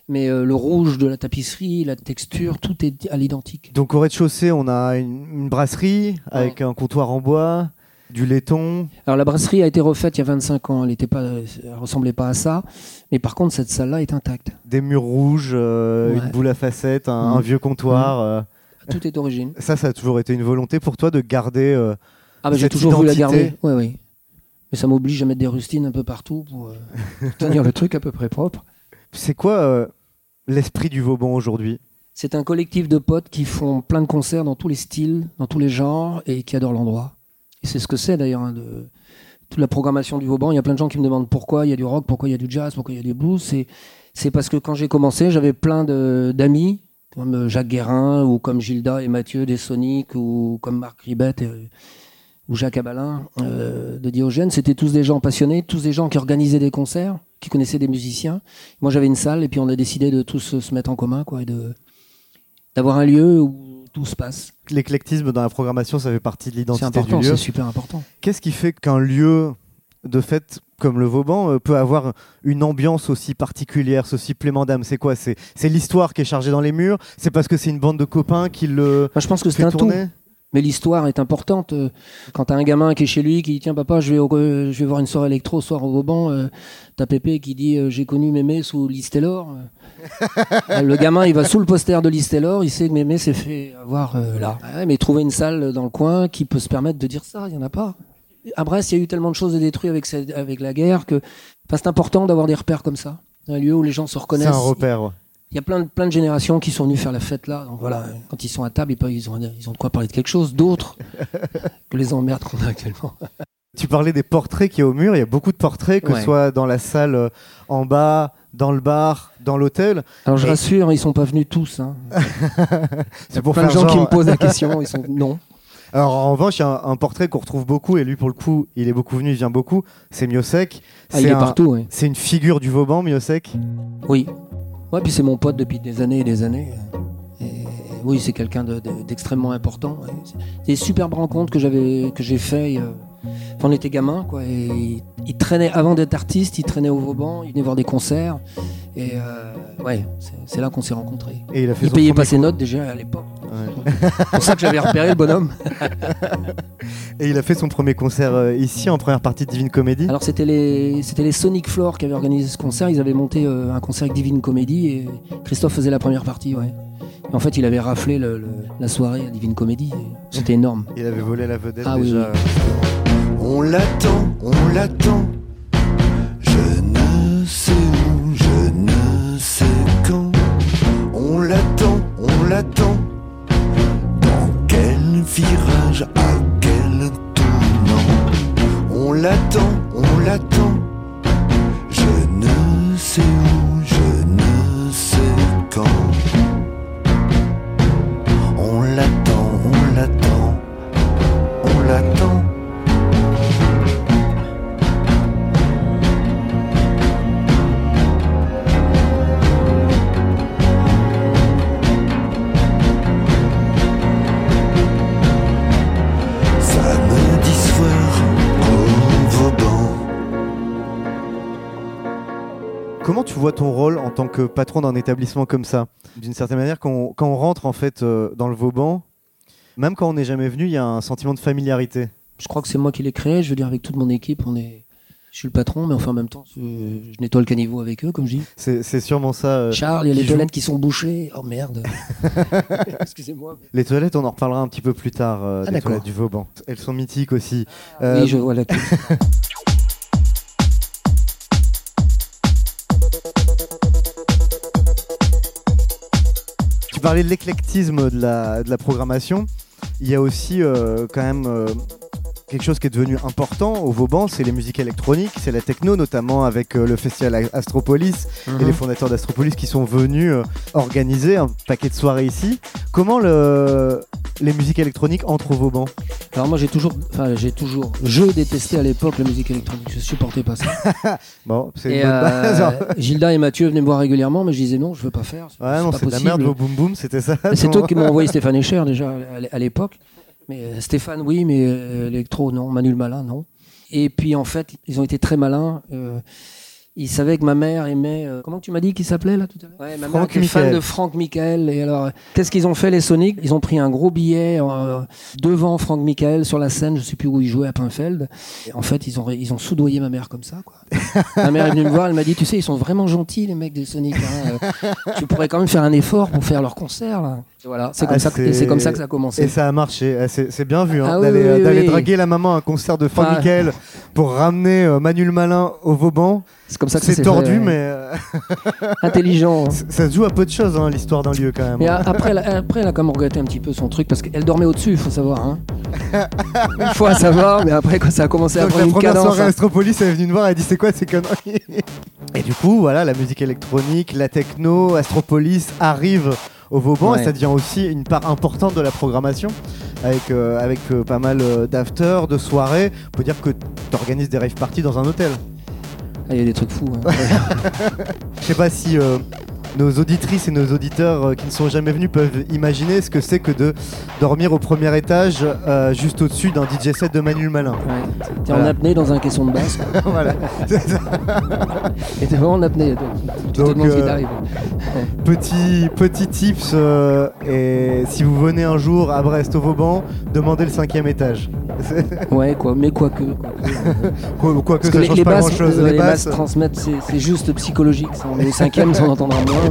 mais euh, le rouge de la tapisserie, la texture, tout est à l'identique.
Donc au rez-de-chaussée, on a une, une brasserie avec un comptoir en bois, du laiton.
Alors la brasserie a été refaite il y a 25 ans, elle était pas, elle ressemblait pas à ça, mais par contre cette salle-là est intacte.
des murs rouges, euh,
Ouais.
une boule à facettes, un, un vieux comptoir. euh.
Tout est d'origine.
Ça, ça a toujours été une volonté pour toi de garder. euh,
Ah bah j'ai toujours voulu la garder. Oui, oui. Mais ça m'oblige à mettre des rustines un peu partout pour tenir le truc à peu près propre.
C'est quoi l'esprit du Vauban aujourd'hui?
C'est un collectif de potes qui font plein de concerts dans tous les styles, dans tous les genres et qui adorent l'endroit. C'est ce que c'est d'ailleurs, hein, de toute la programmation du Vauban. Il y a plein de gens qui me demandent pourquoi il y a du rock, pourquoi il y a du jazz, pourquoi il y a du blues. C'est, parce que quand j'ai commencé, j'avais plein d'amis, comme euh, Jacques Guérin, ou comme Gilda et Mathieu des Sonic, ou comme Marc Ribet, et- ou Jacques Abalin euh, de Diogène. C'était tous des gens passionnés, tous des gens qui organisaient des concerts, qui connaissaient des musiciens. Moi, j'avais une salle, et puis on a décidé de tous se mettre en commun, quoi, et d'avoir un lieu où tout se passe.
L'éclectisme dans la programmation, ça fait partie de
C'est
l'identité du lieu.
c'est super important.
Qu'est-ce qui fait qu'un lieu de fête comme le Vauban euh, peut avoir une ambiance aussi particulière, ce supplément d'âme? C'est quoi? C'est l'histoire qui est chargée dans les murs? C'est parce que c'est une bande de copains qui le
Moi, je pense que c'est
fait
un tout. Mais l'histoire est importante. Euh, Quand t'as un gamin qui est chez lui, qui dit tiens papa, je vais, au- euh, je vais voir une soirée électro ce soir au Vauban, euh, t'as Pépé qui dit euh, j'ai connu Mémé sous Listelor. Euh, le gamin, il va sous le poster de Listelor, il sait que Mémé s'est fait avoir euh, là. Ouais, mais trouver une salle dans le coin qui peut se permettre de dire ça, il y en a pas. À Brest, il y a eu tellement de choses détruites avec, cette- avec la guerre que enfin, c'est important d'avoir des repères comme ça. Un lieu où les gens se
C'est
reconnaissent.
un repère. ouais.
Il y a plein de, plein de générations qui sont venues faire la fête là. Donc voilà, quand ils sont à table, ils, peuvent- ils, ont, ils ont de quoi parler de quelque chose d'autre que les emmerdes qu'on a actuellement.
Tu parlais des portraits qui y a au mur. Il y a beaucoup de portraits, que
Ouais.
ce soit dans la salle euh, en bas, dans le bar, dans l'hôtel.
Alors je
Et-
rassure, ils sont pas venus tous. Hein.
C'est pour
plein
faire
de gens qui me posent la question. Ils sont non.
Alors en revanche, il y a un, un portrait qu'on retrouve beaucoup, et lui pour le coup, il est beaucoup venu, il vient beaucoup. C'est Miosek.
Ah, il est
un-
partout. Oui.
C'est une figure du Vauban, Miosek?
Oui. Ouais, puis c'est mon pote depuis des années et des années. Oui, c'est quelqu'un de- de- d'extrêmement important. des superbes rencontres que j'avais, que j'ai fait. Quand on était gamin, quoi. Et il, il traînait avant d'être artiste, il traînait au Vauban, il venait voir des concerts. Et euh, ouais, c'est- là qu'on s'est rencontrés.
Et il a fait
Il
son
payait pas ses notes déjà à l'époque.
Ouais.
C'est pour ça que j'avais repéré le bonhomme.
Et il a fait son premier concert euh, ici en première partie de Divine Comedy.
Alors c'était les, Sonic Floor qui avaient organisé ce concert. Ils avaient monté euh, un concert avec Divine Comedy et Christophe faisait la première partie. Ouais. En fait, il avait raflé le- le- la soirée à Divine Comedy. et C'était énorme.
Il avait volé la vedette
Ah oui.
On l'attend, on l'attend. Je ne sais où, je ne sais quand. On l'attend, on l'attend. Dans quel virage, à quel tournant. On l'attend, on l'attend.
Rôle en tant que patron d'un établissement comme ça D'une certaine manière, quand on, quand on rentre en fait euh, dans le Vauban, même quand on n'est jamais venu, il y a un sentiment de familiarité.
Je crois que c'est moi qui l'ai créé. Je veux dire, avec toute mon équipe, on est. Je suis le patron, mais enfin en même temps, je, je nettoie le caniveau avec eux, comme je dis.
C'est sûrement ça. euh,
Charles, il y a les
joue.
toilettes qui sont bouchées. Oh merde. Excusez-moi.
Les toilettes, on en reparlera un petit peu plus tard, euh,
Ah,
toilettes du Vauban. Elles sont mythiques aussi. Euh,
Oui, je vois la
De l'éclectisme de la, de la programmation. Il y a aussi euh, quand même euh, quelque chose qui est devenu important au Vauban, c'est les musiques électroniques, c'est la techno, notamment avec euh, le festival Astropolis
Mhm.
et les fondateurs d'Astropolis qui sont venus organiser un paquet de soirées ici. Comment le... les musiques électroniques entrent au Vauban?
Alors moi j'ai toujours, enfin j'ai toujours, je détestais à l'époque la musique électronique, je supportais pas ça.
Bon, c'est
euh. Gilda et Mathieu venaient me voir régulièrement, mais je disais non, je veux pas faire.
Ouais, non, c'est de la merde, vos boom boom, c'était ça.
C'est eux qui m'ont envoyé Stéphane Echer déjà à l'époque. Mais euh, Stéphane, oui, mais euh, électro, non. Manuel Malin, non. Et puis en fait, ils ont été très malins. euh, ils savaient que ma mère aimait. euh, comment tu m'as dit qu'il s'appelait là tout à l'heure? Ouais, ma mère
Franck
était fan de Franck Michael. Et alors, euh, qu'est-ce qu'ils ont fait les Sonics Ils ont pris un gros billet euh, devant Franck Michael sur la scène. Je sais plus où ils jouaient à Pinfeld. Et en fait, ils ont ils ont soudoyé ma mère comme ça. Quoi. Ma mère est venue me voir. Elle m'a dit, tu sais, ils sont vraiment gentils les mecs des Sonics. hein, euh, tu pourrais quand même faire un effort pour faire leur concert là. Voilà, c'est comme
Ah,
ça. que-
c'est-
comme ça que ça a commencé.
Et ça a marché, Ah, c'est bien vu hein,
Ah
d'aller
oui, oui,
d'aller
oui.
draguer la maman à un concert de Franck
Ah.
Michael pour ramener euh, Manuel Malin au Vauban.
C'est comme ça que
C'est tordu,
fait,
mais euh,
intelligent. hein.
ça se joue à peu de choses, hein, l'histoire d'un lieu quand même.
Et après, elle a- après, elle a quand même regretté un petit peu son truc parce qu'elle dormait au-dessus, il faut savoir. Hein. Une fois, ça va, mais après, quand ça a commencé à
Donc la
prendre une
première
cadence.
soirée
hein.
Astropolis, elle est venue nous voir, elle a dit c'est quoi ces conneries Et du coup, voilà, la musique électronique, la techno, Astropolis arrive au Vauban
Ouais.
et ça devient aussi une part importante de la programmation avec, euh, avec euh, pas mal euh, d'after, de soirées. On peut dire que tu organises des rave parties dans un hôtel.
Ah, Il y a des trucs fous. hein.
Je sais pas si euh, nos auditrices et nos auditeurs euh, qui ne sont jamais venus peuvent imaginer ce que c'est que de dormir au premier étage euh, juste au-dessus d'un DJ set de Manuel Malin.
Ouais. T'es en apnée dans un caisson de basse.
voilà.
Et t'es vraiment en apnée. Tu
Donc,
te demandes ce qui
euh,
t'arrive.
Petit, petit tips, euh, et si vous venez un jour à Brest au Vauban, demandez le cinquième étage.
Ouais, quoi, mais quoique. quoique,
Quoi, quoi que ça
que les,
change
les
pas
basses,
grand chose.
euh,
les
les
basses,
transmettent, c'est juste psychologique. Ça. On est au cinquième, on entendra moins.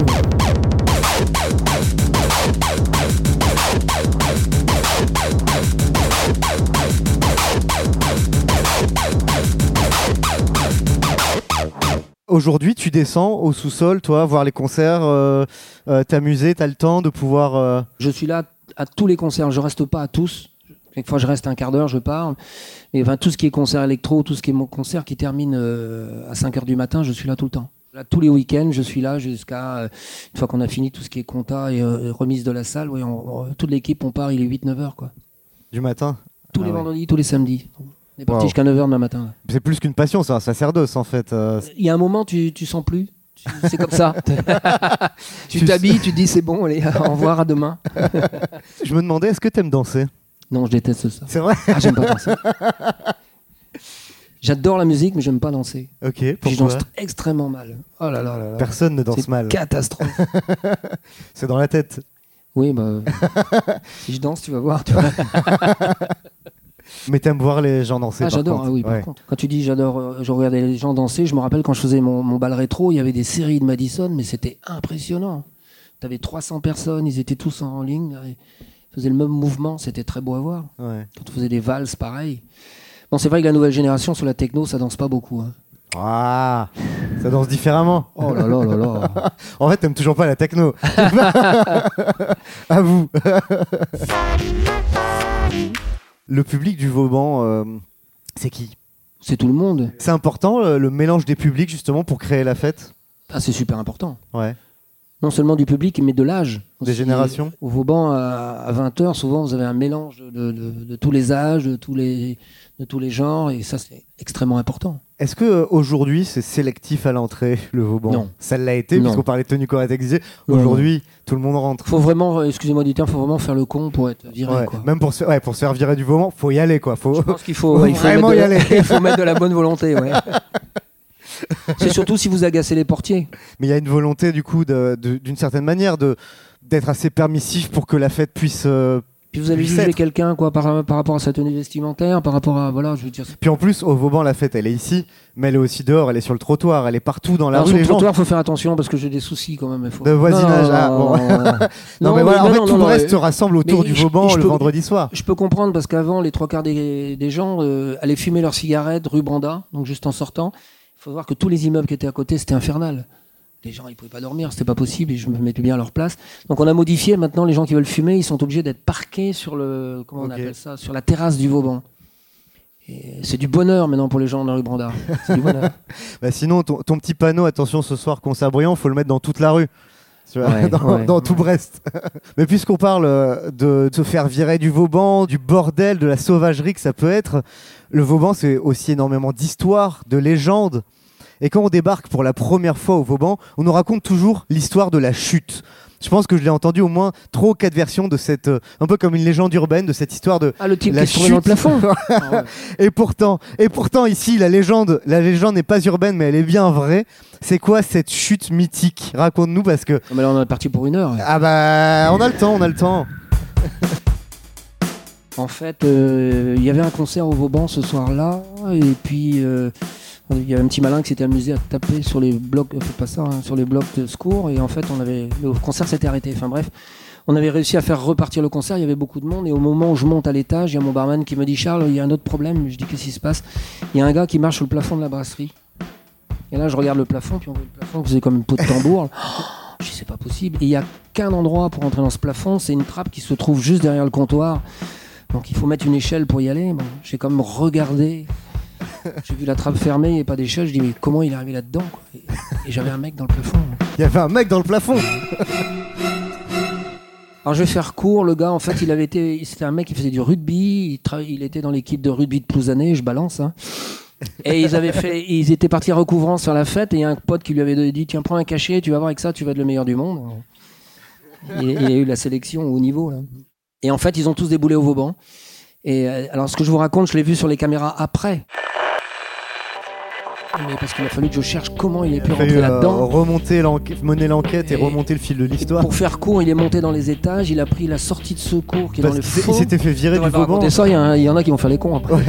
Aujourd'hui, tu descends au sous-sol, toi, voir les concerts, euh, euh, t'amuser, t'as le temps de pouvoir. euh,
Je suis là à tous les concerts, je reste pas à tous. Quelquefois, je reste un quart d'heure, je pars. Enfin, tout ce qui est concert électro, tout ce qui est mon concert qui termine à 5 heures du matin, je suis là tout le temps. Là, tous les week-ends, je suis là jusqu'à euh, une fois qu'on a fini tout ce qui est compta et euh, remise de la salle. Oui, on- on- toute l'équipe, on part, il est 8-9 heures. Quoi.
du matin.
Tous
Ah
les
ouais.
vendredis, tous les samedis. On est parti
Wow.
jusqu'à 9 heures demain matin.
C'est plus qu'une passion, c'est un sacerdoce en fait. euh,
Il y a un moment, tu, tu sens plus. Tu- C'est comme ça. tu
Tu
t'habilles, tu te dis c'est bon, allez, au revoir, à demain.
Je me demandais, est-ce que t'aimes danser?
Non, je déteste ça.
C'est vrai?
Ah, j'aime pas danser. J'adore la musique, mais j'aime pas danser.
Ok,
Puis je
pourquoi
danse extrêmement mal. Oh là là là là.
Personne ne danse mal.
Catastrophe.
C'est dans la tête.
Oui, bah. si je danse, tu vas voir. tu vois.
Mais t'aimes voir les gens danser.
Ah, j'adore. Ah oui, par
Ouais.
contre. Quand tu dis j'adore, euh, je regardais les gens danser, je me rappelle quand je faisais mon, mon bal rétro, il y avait des séries de Madison, mais c'était impressionnant. Tu avais 300 personnes, ils étaient tous en ligne, ils faisaient le même mouvement, c'était très beau à voir.
Ouais.
Quand on faisait des valses, pareil. Bon, c'est vrai que la nouvelle génération sur la techno, ça danse pas beaucoup. hein.
Ah, ça danse différemment.
Oh là là là là.
En fait, t'aimes toujours pas la techno. à vous. le public du Vauban, euh, c'est qui?
C'est tout le monde.
C'est important euh, le mélange des publics justement pour créer la fête?
Ah, c'est super important.
Ouais.
Non seulement du public, mais de l'âge.
Des générations.
Au Vauban, à 20h, souvent, vous avez un mélange de, de- de tous les âges, de tous les, de tous les genres, et ça, c'est extrêmement important.
Est-ce que euh, aujourd'hui c'est sélectif à l'entrée le Vauban?
Non.
Ça l'a été puisqu'on parlait de tenue correcte Aujourd'hui, tout le monde rentre.
Faut vraiment, excusez-moi du terme, faut vraiment faire le con pour être viré,
Ouais.
quoi.
Même pour se, ouais, pour se faire virer du Vauban, faut y aller quoi. Faut...
Je pense qu'il faut, ouais,
vraiment y aller.
il faut mettre de la bonne volonté, ouais. c'est surtout si vous agacez les portiers.
Mais il y a une volonté du coup d'une certaine manière de d'être assez permissif pour que la fête puisse. euh,
Puis vous allez juger quelqu'un, quoi, par, par rapport à sa tenue vestimentaire, par rapport à, voilà, je veux dire.
Puis en plus, au Vauban, la fête, elle est ici, mais elle est aussi dehors, elle est sur le trottoir, elle est partout dans la
Alors,
rue.
sur le
gens
trottoir, faut faire attention parce que j'ai des soucis quand même. Faut...
de voisinage. ah, bon. non, mais voilà, en fait, tout le reste se rassemble autour du Vauban le
peux-
vendredi soir.
Je peux comprendre parce qu'avant, les trois quarts des, des gens euh, allaient fumer leurs cigarettes rue Branda, donc juste en sortant. Il faut voir que tous les immeubles qui étaient à côté, c'était infernal. Les gens, ils pouvaient pas dormir, c'était pas possible et je me mettais bien à leur place. Donc on a modifié. Maintenant, les gens qui veulent fumer, ils sont obligés d'être parqués sur le, comment on appelle ça, sur la terrasse du Vauban. c'est du bonheur maintenant pour les gens dans la rue Brandard. C'est du bonheur.
Bah, sinon, ton, ton petit panneau, attention ce soir, concert bruyant, faut le mettre dans toute la rue. Tu vois,
Ouais,
dans,
ouais,
dans tout Brest. Mais puisqu'on parle euh, de se faire virer du Vauban, du bordel, de la sauvagerie que ça peut être, le Vauban, c'est aussi énormément d'histoires, de légendes. Et quand on débarque pour la première fois au Vauban, on nous raconte toujours l'histoire de la chute. Je pense que je l'ai entendu au moins trois ou quatre versions de cette, euh, un peu comme une légende urbaine, de cette histoire de
Ah, le type
La
qui trouvait dans le
chute.
plafond.
Et pourtant, et pourtant ici la légende, la légende n'est pas urbaine mais elle est bien vraie. C'est quoi cette chute mythique? Raconte-nous parce que
Ah, mais là, on est parti pour une heure.
ah bah on a le temps, on a le temps.
En fait, euh, il y avait un concert au Vauban ce soir-là, et puis euh, il y avait un petit malin qui s'était amusé à taper sur les blocs, euh, pas ça, hein, sur les blocs de secours, et en fait, on avait le concert s'était arrêté. Enfin bref, on avait réussi à faire repartir le concert. Il y avait beaucoup de monde, et au moment où je monte à l'étage, il y a mon barman qui me dit Charles, il y a un autre problème. Je dis qu'est-ce qui se passe? Il y a un gars qui marche sur le plafond de la brasserie. Et là, je regarde le plafond, puis on voit le plafond qui faisait comme une peau de tambour. Je dis c'est pas possible. Et il y a qu'un endroit pour entrer dans ce plafond, c'est une trappe qui se trouve juste derrière le comptoir. Donc il faut mettre une échelle pour y aller. Bon, j'ai comme regardé. J'ai vu la trappe fermée et pas d'échelle. Je dis mais comment il est arrivé là-dedans quoi? Et, et j'avais un mec dans le plafond.
Il y avait un mec dans le plafond.
Alors je vais faire court. Le gars en fait il avait été, c'était un mec qui faisait du rugby. Il, tra- il était dans l'équipe de rugby de Plouzané. Je balance. hein. Et ils avaient fait, ils étaient partis à recouvrance sur la fête et il y a un pote qui lui avait dit tiens prends un cachet, tu vas voir avec ça, tu vas être le meilleur du monde. Il, il a eu la sélection au niveau là. Et en fait ils ont tous déboulé au Vauban. Et euh, alors ce que je vous raconte, je l'ai vu sur les caméras après. Mais parce qu'il a fallu que je cherche comment il est pu
Il
rentrer
euh,
là-dedans.
remonter mener l'enquête et,
Et-
remonter le fil de l'histoire.
Pour faire court, il est monté dans les étages, il a pris la sortie de secours qui est
Parce
dans le fond.
s'était fait virer du Vauban.
raconter ça, il y, il en a qui vont faire les cons après.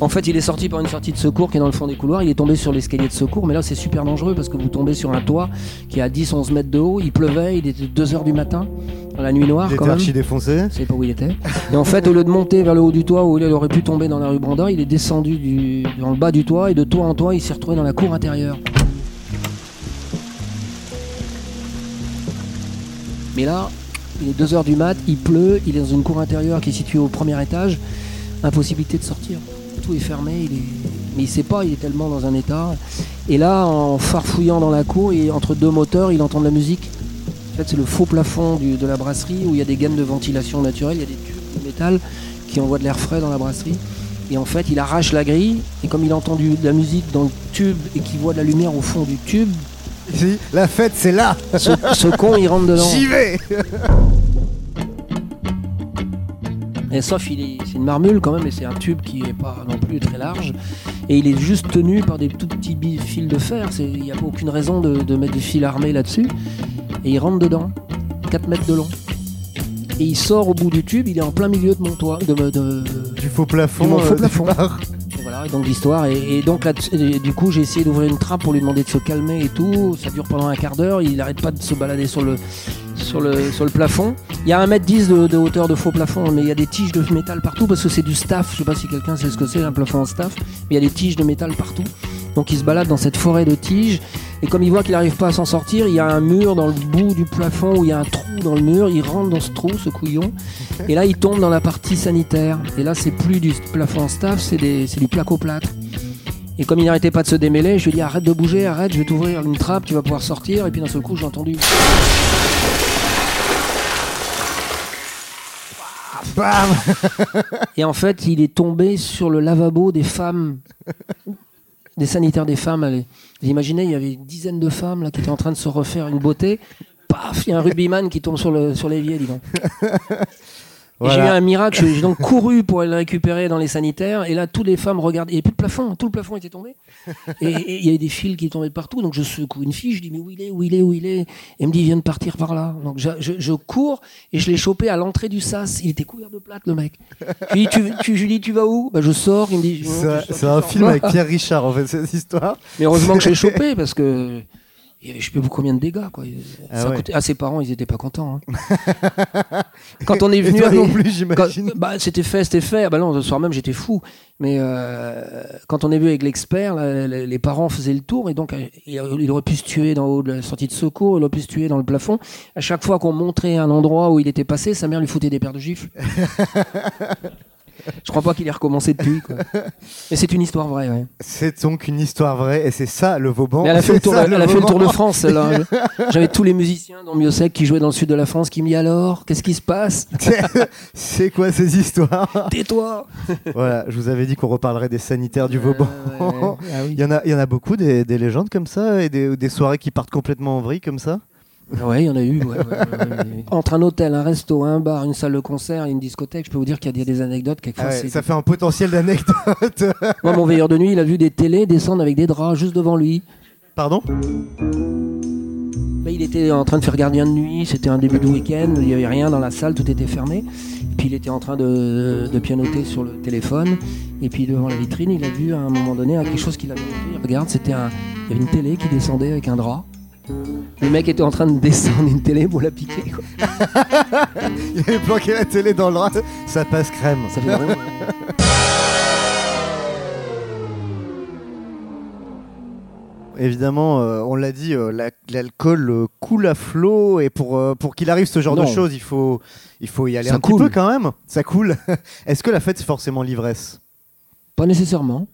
en fait, il est sorti par une sortie de secours qui est dans le fond des couloirs. Il est tombé sur l'escalier de secours, mais là, c'est super dangereux parce que vous tombez sur un toit qui est à 10-11 mètres de haut. Il pleuvait, il était 2h du matin, dans la nuit noire
Il
quand
était
même.
archi défoncé.
Je savais pas où il était. Et en fait, au lieu de monter vers le haut du toit où il aurait pu tomber dans la rue Branda, il est descendu du, dans le bas du toit et de toit en toit, il s'est retrouvé dans la cour intérieure. Mais là, il est 2h du mat, il pleut, il est dans une cour intérieure qui est située au premier étage. Impossibilité de sortir. Tout est fermé, il est... mais il sait pas, il est tellement dans un état. Et là, en farfouillant dans la cour, et entre deux moteurs, il entend de la musique. En fait, c'est le faux plafond du- de la brasserie où il y a des gaines de ventilation naturelle, il y a des tubes de métal qui envoient de l'air frais dans la brasserie. Et en fait, il arrache la grille, et comme il entend du- de la musique dans le tube et qu'il voit de la lumière au fond du tube,
Si, la fête c'est là.
ce, ce con, il rentre dedans.
J'y vais.
Et sauf, il est, c'est une marmule quand même, et c'est un tube qui est pas non plus très large. Et il est juste tenu par des tout petits fils de fer. Il n'y a pas aucune raison de, de mettre des fils armés là-dessus. Et il rentre dedans, 4 mètres de long. Et il sort au bout du tube, il est en plein milieu de mon toit. De, de-
Du faux plafond.
Du mon faux
euh,
plafond. et voilà, et donc l'histoire. Et, et donc là, et du coup, j'ai essayé d'ouvrir une trappe pour lui demander de se calmer et tout. Ça dure pendant un quart d'heure. Il n'arrête pas de se balader sur le, sur le, sur le plafond. Il y a 1m10 de, de hauteur de faux plafond, mais il y a des tiges de métal partout parce que c'est du staff. Je sais pas si quelqu'un sait ce que c'est, un plafond en staff. Mais il y a des tiges de métal partout. Donc il se balade dans cette forêt de tiges. Et comme il voit qu'il n'arrive pas à s'en sortir, il y a un mur dans le bout du plafond où il y a un trou dans le mur. Il rentre dans ce trou, ce couillon. Et là, il tombe dans la partie sanitaire. Et là, c'est plus du plafond en staff, c'est des- c'est du placo-plâtre. Et comme il n'arrêtait pas de se démêler, je lui ai dit arrête de bouger, arrête, je vais t'ouvrir une trappe, tu vas pouvoir sortir. Et puis d'un seul coup, j'ai entendu.
Bam.
Et en fait, il est tombé sur le lavabo des femmes, des sanitaires des femmes. Allez. Vous imaginez, il y avait une dizaine de femmes là, qui étaient en train de se refaire une beauté. Paf, il y a un rugbyman qui tombe sur le sur l'évier, dis donc. J'ai eu un miracle, j'ai donc couru pour aller le récupérer dans les sanitaires, et là, toutes les femmes regardent, il n'y avait plus de plafond, tout le plafond était tombé. Et il y avait des fils qui tombaient de partout, donc je secoue une fille, je dis, mais où il est, où il est, où il est? Et elle me dit, il vient de partir par là. Donc je, je- je cours, et je l'ai chopé à l'entrée du sas, il était couvert de plâtre, le mec. Je lui dis, tu, tu, je lui dis, tu vas où? Bah, Je sors, il me dit,
C'est un-
sors,
un film avec Pierre Richard en fait cette histoire.
Mais heureusement que j'ai chopé, parce que. Il y avait je sais pas combien de dégâts quoi.
Ah
Ça
ouais.
coûtait- ah, ses parents ils étaient pas contents. hein. Quand on est venu
non plus
Quand-
j'imagine.
bah, c'était fait, c'était fait. Ah Bah non, le soir même, j'étais fou. Mais euh, quand on est venu avec l'expert, là, les parents faisaient le tour et donc euh, il il aurait pu se tuer dans le haut de la sortie de secours, il aurait pu se tuer dans le plafond. À chaque fois qu'on montrait un endroit où il était passé, sa mère lui foutait des paires de gifles. Je crois pas qu'il ait recommencé depuis. Quoi. Mais c'est une histoire vraie. Ouais.
C'est donc une histoire vraie et c'est ça le Vauban.
Mais elle a fait, le tour,
ça,
elle a fait le tour de
Vauban.
France. celle-là. J'avais tous les musiciens dans Miosec qui jouaient dans le sud de la France qui me dit alors, qu'est-ce qui se passe?
C'est quoi ces histoires?
Tais-toi
Voilà, je vous avais dit qu'on reparlerait des sanitaires du Vauban.
Euh, ouais. Ah oui.
Il y en a, il y en a beaucoup des, des légendes comme ça et des, des soirées qui partent complètement en vrille comme ça?
Ouais, il y en a eu. ouais, ouais, ouais, ouais. Entre un hôtel, un resto, un bar, une salle de concert et une discothèque, je peux vous dire qu'il y a des, anecdotes. Quelquefois,
Ah ça fait un potentiel d'anecdote.
Moi, mon veilleur de nuit, il a vu des télés descendre avec des draps juste devant lui.
Pardon?
Bah, il était en train de faire gardien de nuit, c'était un début de week-end, il n'y avait rien dans la salle, tout était fermé. Puis il était en train de, de pianoter sur le téléphone. Et puis devant la vitrine, il a vu à un moment donné quelque chose qu'il avait vu. Il regarde, c'était un, il y avait une télé qui descendait avec un drap. Le mec était en train de descendre une télé pour la piquer. quoi.
Il avait planqué la télé dans le drap. Ça passe crème.
Ça fait.
Évidemment, euh, on l'a dit, euh, la- l'alcool euh, coule à flot et pour, euh, pour qu'il arrive ce genre
Non.
de choses, il faut, il faut y aller
Ça
un petit
coule.
peu quand même. Ça coule. Est-ce que la fête, c'est forcément l'ivresse?
Pas nécessairement.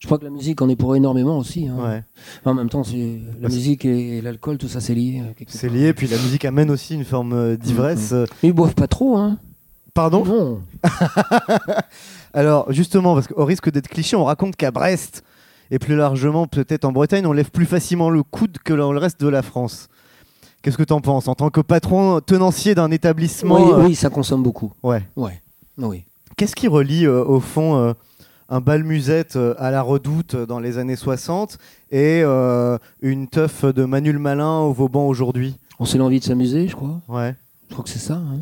Je crois que la musique en est pour énormément aussi. hein.
Ouais.
En même temps, c'est la musique et l'alcool, tout ça, c'est lié. euh,
C'est lié, puis la musique amène aussi une forme euh, d'ivresse. Euh,
Mais ils boivent pas trop, hein.
Pardon
Non.
Alors, justement, parce qu'au risque d'être cliché, on raconte qu'à Brest, et plus largement peut-être en Bretagne, on lève plus facilement le coude que dans le reste de la France. Qu'est-ce que tu en penses? En tant que patron tenancier d'un établissement,
Oui,
euh,
oui, ça consomme beaucoup.
ouais.
Ouais. Oui.
qu'est-ce qui relie euh, au fond euh, un bal musette euh, à la redoute dans les années 60 et euh, une teuf de Manuel Malin au Vauban aujourd'hui
On s'est l'envie de s'amuser, je crois.
Ouais.
Je crois que c'est ça. hein.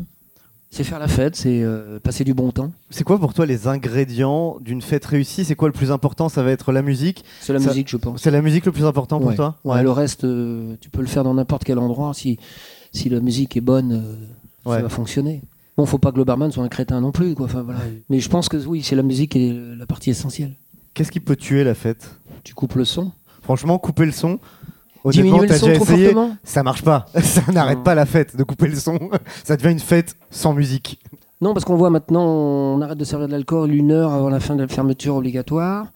C'est faire la fête, c'est euh, passer du bon temps.
C'est quoi pour toi les ingrédients d'une fête réussie? C'est quoi le plus important? Ça va être la musique
C'est la
Ça-
musique, je pense.
C'est la musique le plus important pour
Ouais.
toi?
Ouais, Le reste, euh, tu peux le faire dans n'importe quel endroit. Si, si la musique est bonne, ça va fonctionner. Bon, faut pas que le barman soit un crétin non plus, quoi. Enfin, voilà. Mais je pense que oui, c'est la musique qui est la partie essentielle.
Qu'est-ce qui peut tuer la fête?
Tu coupes le son?
Franchement, couper le son. Honnêtement,
Diminuer le
t'as
son
déjà
trop
essayé? Ça marche pas. Ça n'arrête pas la fête de couper le son. Ça devient une fête sans musique.
Non, parce qu'on voit maintenant, on arrête de servir de l'alcool une heure avant la fin de la fermeture obligatoire.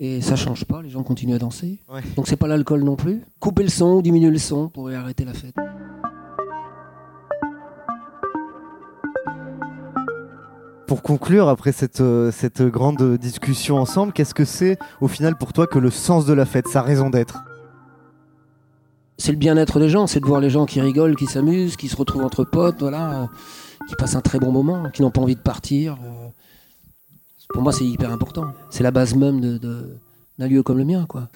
Et ça change pas, les gens continuent à danser.
Ouais.
Donc c'est pas l'alcool non plus. Couper le son ou diminuer le son pour arrêter la fête.
Pour conclure, après cette, euh, cette grande discussion ensemble, qu'est-ce que c'est au final pour toi que le sens de la fête, sa raison d'être?
C'est le bien-être des gens, c'est de voir les gens qui rigolent, qui s'amusent, qui se retrouvent entre potes, voilà, euh, qui passent un très bon moment, qui n'ont pas envie de partir. euh. Pour moi, c'est hyper important. C'est la base même d'un lieu comme le mien, quoi.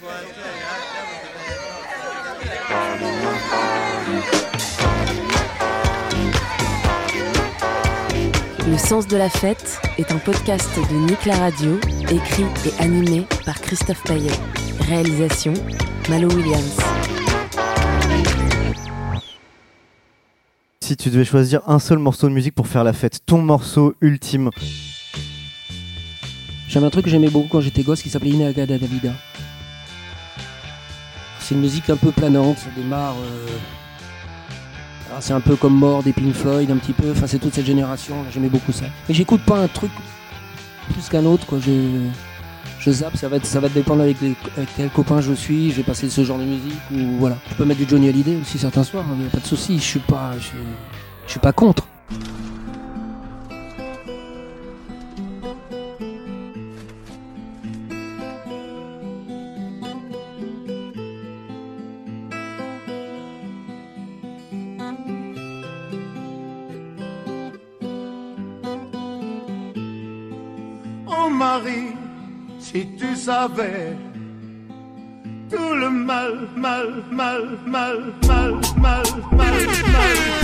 Le sens de la fête est un podcast de Nick la Radio, écrit et animé par Christophe Paillet. Réalisation Malo Williams.
Si tu devais choisir un seul morceau de musique pour faire la fête, ton morceau ultime,
J'avais un truc que j'aimais beaucoup quand j'étais gosse qui s'appelait Inagada Davida. C'est une musique un peu planante, ça démarre. euh, alors c'est un peu comme Mort des Pink Floyd, un petit peu. Enfin, c'est toute cette génération, j'aimais beaucoup ça. Mais j'écoute pas un truc plus qu'un autre, quoi. Je, je zappe, ça va, dépendre avec, quel copain je suis. Je vais passer ce genre de musique ou voilà. Je peux mettre du Johnny Hallyday aussi certains soirs, il n'y a pas de souci. Je suis pas, je suis pas contre.
travers tout le mal, mal, mal, mal, mal, mal, mal, mal. mal.